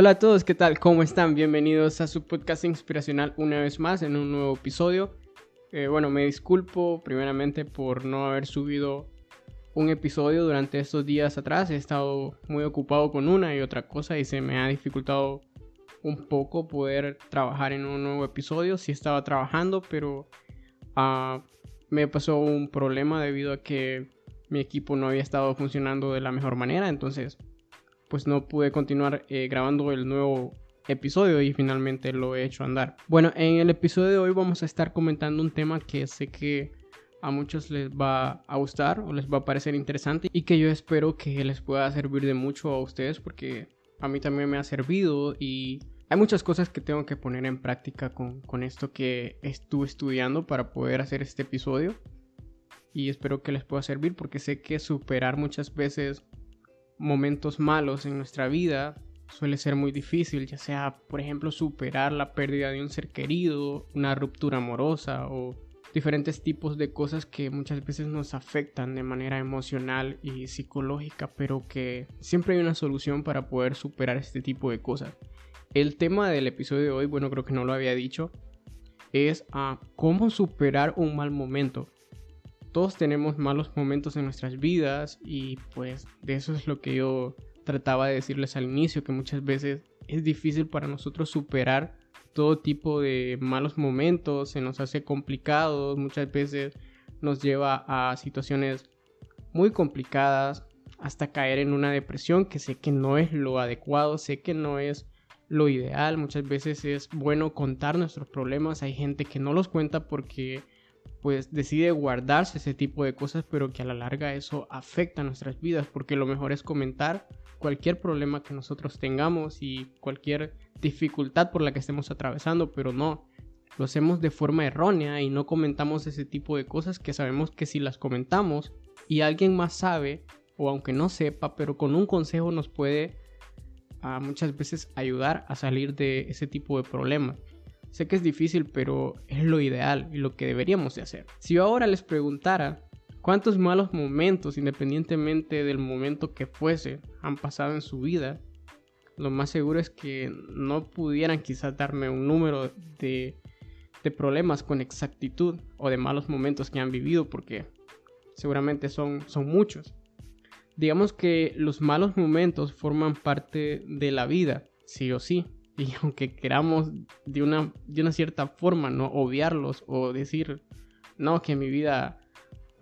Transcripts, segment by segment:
Hola a todos, ¿qué tal? ¿Cómo están? Bienvenidos a su podcast inspiracional una vez más en un nuevo episodio. Eh, bueno, me disculpo primeramente por no haber subido un episodio durante estos días atrás. He estado muy ocupado con una y otra cosa y se me ha dificultado un poco poder trabajar en un nuevo episodio. Sí estaba trabajando, pero uh, me pasó un problema debido a que mi equipo no había estado funcionando de la mejor manera. Entonces pues no pude continuar eh, grabando el nuevo episodio y finalmente lo he hecho andar. Bueno, en el episodio de hoy vamos a estar comentando un tema que sé que a muchos les va a gustar o les va a parecer interesante y que yo espero que les pueda servir de mucho a ustedes porque a mí también me ha servido y hay muchas cosas que tengo que poner en práctica con, con esto que estuve estudiando para poder hacer este episodio y espero que les pueda servir porque sé que superar muchas veces momentos malos en nuestra vida suele ser muy difícil, ya sea, por ejemplo, superar la pérdida de un ser querido, una ruptura amorosa o diferentes tipos de cosas que muchas veces nos afectan de manera emocional y psicológica, pero que siempre hay una solución para poder superar este tipo de cosas. El tema del episodio de hoy, bueno, creo que no lo había dicho, es a ah, cómo superar un mal momento todos tenemos malos momentos en nuestras vidas y pues de eso es lo que yo trataba de decirles al inicio, que muchas veces es difícil para nosotros superar todo tipo de malos momentos, se nos hace complicado, muchas veces nos lleva a situaciones muy complicadas hasta caer en una depresión que sé que no es lo adecuado, sé que no es lo ideal, muchas veces es bueno contar nuestros problemas, hay gente que no los cuenta porque pues decide guardarse ese tipo de cosas, pero que a la larga eso afecta nuestras vidas, porque lo mejor es comentar cualquier problema que nosotros tengamos y cualquier dificultad por la que estemos atravesando, pero no, lo hacemos de forma errónea y no comentamos ese tipo de cosas que sabemos que si las comentamos y alguien más sabe, o aunque no sepa, pero con un consejo nos puede ah, muchas veces ayudar a salir de ese tipo de problemas. Sé que es difícil, pero es lo ideal y lo que deberíamos de hacer. Si yo ahora les preguntara cuántos malos momentos, independientemente del momento que fuese, han pasado en su vida, lo más seguro es que no pudieran quizás darme un número de, de problemas con exactitud o de malos momentos que han vivido, porque seguramente son, son muchos. Digamos que los malos momentos forman parte de la vida, sí o sí. Y aunque queramos de una, de una cierta forma no obviarlos o decir, no, que en mi vida,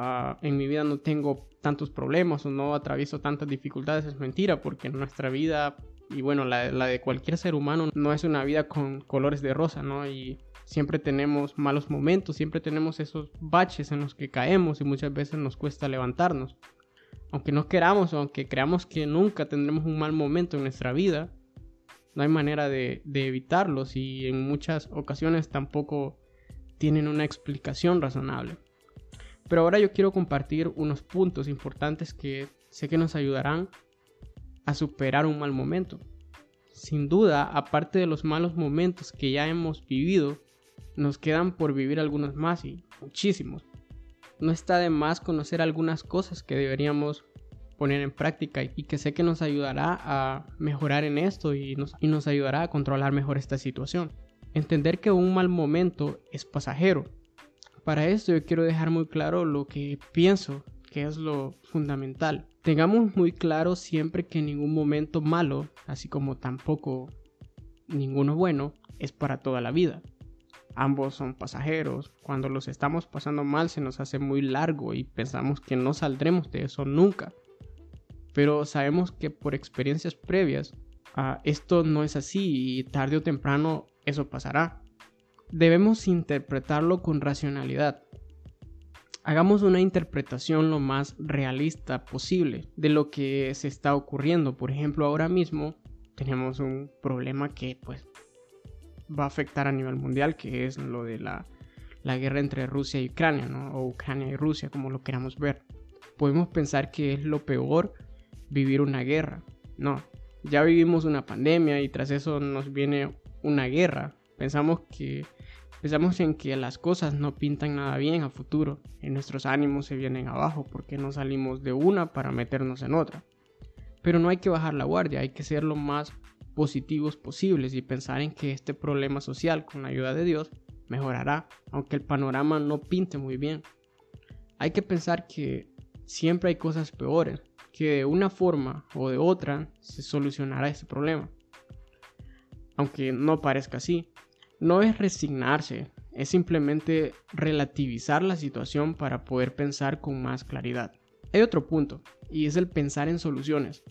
ah, en mi vida no tengo tantos problemas o no atravieso tantas dificultades, es mentira, porque nuestra vida, y bueno, la, la de cualquier ser humano, no es una vida con colores de rosa, ¿no? Y siempre tenemos malos momentos, siempre tenemos esos baches en los que caemos y muchas veces nos cuesta levantarnos. Aunque no queramos o aunque creamos que nunca tendremos un mal momento en nuestra vida, no hay manera de, evitarlos y en muchas ocasiones tampoco tienen una explicación razonable. Pero ahora yo quiero compartir unos puntos importantes que sé que nos ayudarán a superar un mal momento. Sin duda, aparte de los malos momentos que ya hemos vivido, nos quedan por vivir algunos más y muchísimos. No está de más conocer algunas cosas que deberíamos poner en práctica y que sé que nos ayudará a mejorar en esto y nos, ayudará a controlar mejor esta situación. Entender que un mal momento es pasajero. Para esto yo quiero dejar muy claro lo que pienso que es lo fundamental. Tengamos muy claro siempre que ningún momento malo, así como tampoco ninguno bueno, es para toda la vida. Ambos son pasajeros. Cuando los estamos pasando mal se nos hace muy largo y pensamos que no saldremos de eso nunca pero sabemos que por experiencias previas ah, esto no es así y tarde o temprano eso pasará. Debemos interpretarlo con racionalidad. Hagamos una interpretación lo más realista posible de lo que se está ocurriendo. Por ejemplo, ahora mismo tenemos un problema que pues va a afectar a nivel mundial, que es lo de la, la guerra entre Rusia y Ucrania, ¿no? o Ucrania y Rusia, como lo queramos ver. Podemos pensar que es lo peor vivir una guerra. No, ya vivimos una pandemia y tras eso nos viene una guerra. Pensamos que pensamos en que las cosas no pintan nada bien a futuro y nuestros ánimos se vienen abajo porque no salimos de una para meternos en otra. Pero no hay que bajar la guardia, hay que ser lo más positivos posibles y pensar en que este problema social, con la ayuda de Dios, mejorará, aunque el panorama no pinte muy bien. Hay que pensar que siempre hay cosas peores, que de una forma o de otra se solucionará este problema. Aunque no parezca así, no es resignarse, es simplemente relativizar la situación para poder pensar con más claridad. Hay otro punto, y es el pensar en soluciones.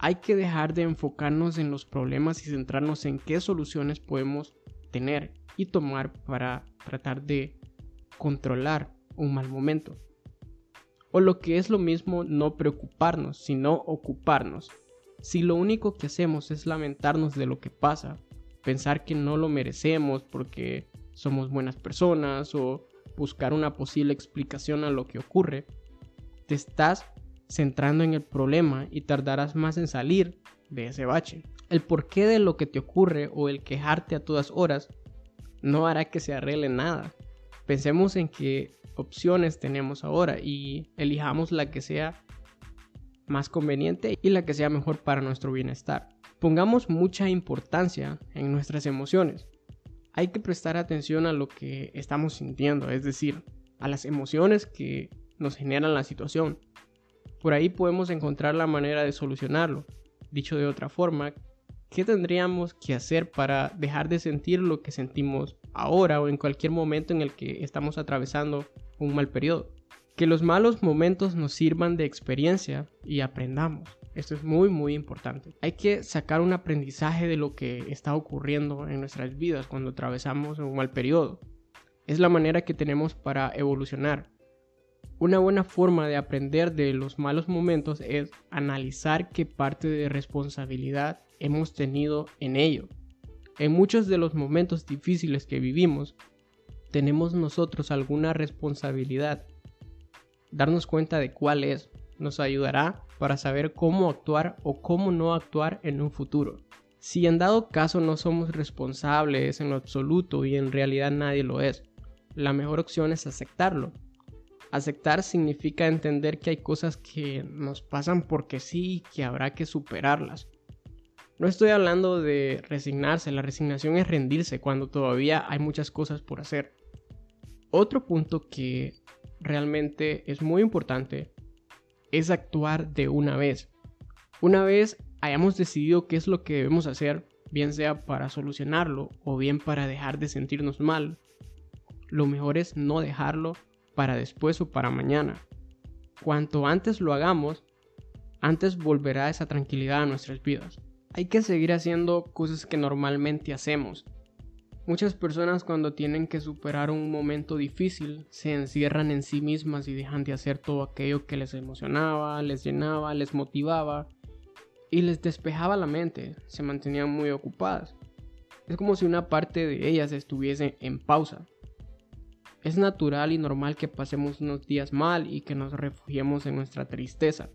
Hay que dejar de enfocarnos en los problemas y centrarnos en qué soluciones podemos tener y tomar para tratar de controlar un mal momento. O lo que es lo mismo, no preocuparnos, sino ocuparnos. Si lo único que hacemos es lamentarnos de lo que pasa, pensar que no lo merecemos porque somos buenas personas o buscar una posible explicación a lo que ocurre, te estás centrando en el problema y tardarás más en salir de ese bache. El porqué de lo que te ocurre o el quejarte a todas horas no hará que se arregle nada. Pensemos en qué opciones tenemos ahora y elijamos la que sea más conveniente y la que sea mejor para nuestro bienestar. Pongamos mucha importancia en nuestras emociones. Hay que prestar atención a lo que estamos sintiendo, es decir, a las emociones que nos generan la situación. Por ahí podemos encontrar la manera de solucionarlo. Dicho de otra forma, ¿qué tendríamos que hacer para dejar de sentir lo que sentimos ahora o en cualquier momento en el que estamos atravesando un mal periodo? Que los malos momentos nos sirvan de experiencia y aprendamos. Esto es muy muy importante. Hay que sacar un aprendizaje de lo que está ocurriendo en nuestras vidas cuando atravesamos un mal periodo. Es la manera que tenemos para evolucionar. Una buena forma de aprender de los malos momentos es analizar qué parte de responsabilidad hemos tenido en ello. En muchos de los momentos difíciles que vivimos, tenemos nosotros alguna responsabilidad. Darnos cuenta de cuál es nos ayudará para saber cómo actuar o cómo no actuar en un futuro. Si en dado caso no somos responsables en lo absoluto y en realidad nadie lo es, la mejor opción es aceptarlo Aceptar significa entender que hay cosas que nos pasan porque sí y que habrá que superarlas. No estoy hablando de resignarse, la resignación es rendirse cuando todavía hay muchas cosas por hacer. Otro punto que realmente es muy importante es actuar de una vez. Una vez hayamos decidido qué es lo que debemos hacer, bien sea para solucionarlo o bien para dejar de sentirnos mal, lo mejor es no dejarlo para después o para mañana. Cuanto antes lo hagamos, antes volverá esa tranquilidad a nuestras vidas. Hay que seguir haciendo cosas que normalmente hacemos. Muchas personas cuando tienen que superar un momento difícil se encierran en sí mismas y dejan de hacer todo aquello que les emocionaba, les llenaba, les motivaba y les despejaba la mente, se mantenían muy ocupadas. Es como si una parte de ellas estuviese en pausa, es natural y normal que pasemos unos días mal y que nos refugiemos en nuestra tristeza.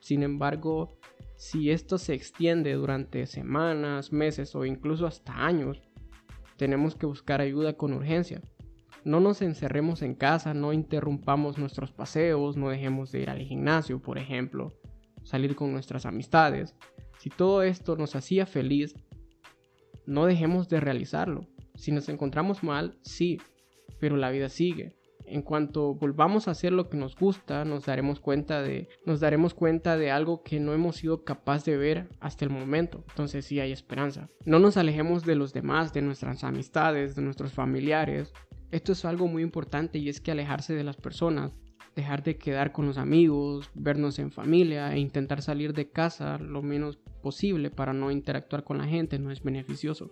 Sin embargo, si esto se extiende durante semanas, meses o incluso hasta años, tenemos que buscar ayuda con urgencia. No nos encerremos en casa, no interrumpamos nuestros paseos, no dejemos de ir al gimnasio, por ejemplo, salir con nuestras amistades. Si todo esto nos hacía feliz, no dejemos de realizarlo. Si nos encontramos mal, sí, pero la vida sigue. En cuanto volvamos a hacer lo que nos gusta, nos daremos cuenta de nos daremos cuenta de algo que no hemos sido capaz de ver hasta el momento. Entonces sí hay esperanza. No nos alejemos de los demás, de nuestras amistades, de nuestros familiares. Esto es algo muy importante y es que alejarse de las personas, dejar de quedar con los amigos, vernos en familia e intentar salir de casa lo menos posible para no interactuar con la gente no es beneficioso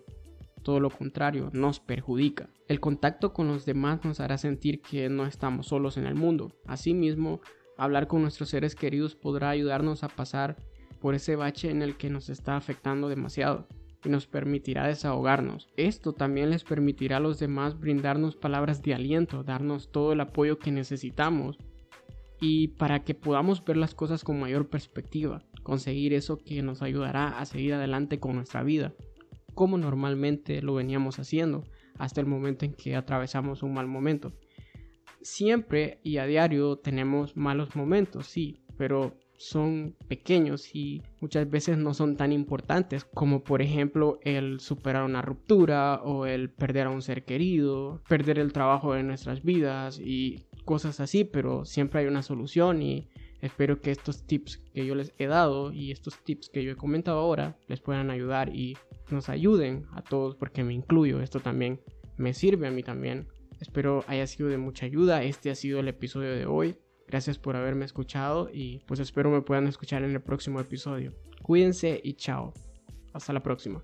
todo lo contrario, nos perjudica. El contacto con los demás nos hará sentir que no estamos solos en el mundo. Asimismo, hablar con nuestros seres queridos podrá ayudarnos a pasar por ese bache en el que nos está afectando demasiado y nos permitirá desahogarnos. Esto también les permitirá a los demás brindarnos palabras de aliento, darnos todo el apoyo que necesitamos y para que podamos ver las cosas con mayor perspectiva, conseguir eso que nos ayudará a seguir adelante con nuestra vida como normalmente lo veníamos haciendo hasta el momento en que atravesamos un mal momento. Siempre y a diario tenemos malos momentos, sí, pero son pequeños y muchas veces no son tan importantes como por ejemplo el superar una ruptura o el perder a un ser querido, perder el trabajo de nuestras vidas y cosas así, pero siempre hay una solución y espero que estos tips que yo les he dado y estos tips que yo he comentado ahora les puedan ayudar y nos ayuden a todos porque me incluyo, esto también me sirve a mí también. Espero haya sido de mucha ayuda, este ha sido el episodio de hoy. Gracias por haberme escuchado y pues espero me puedan escuchar en el próximo episodio. Cuídense y chao. Hasta la próxima.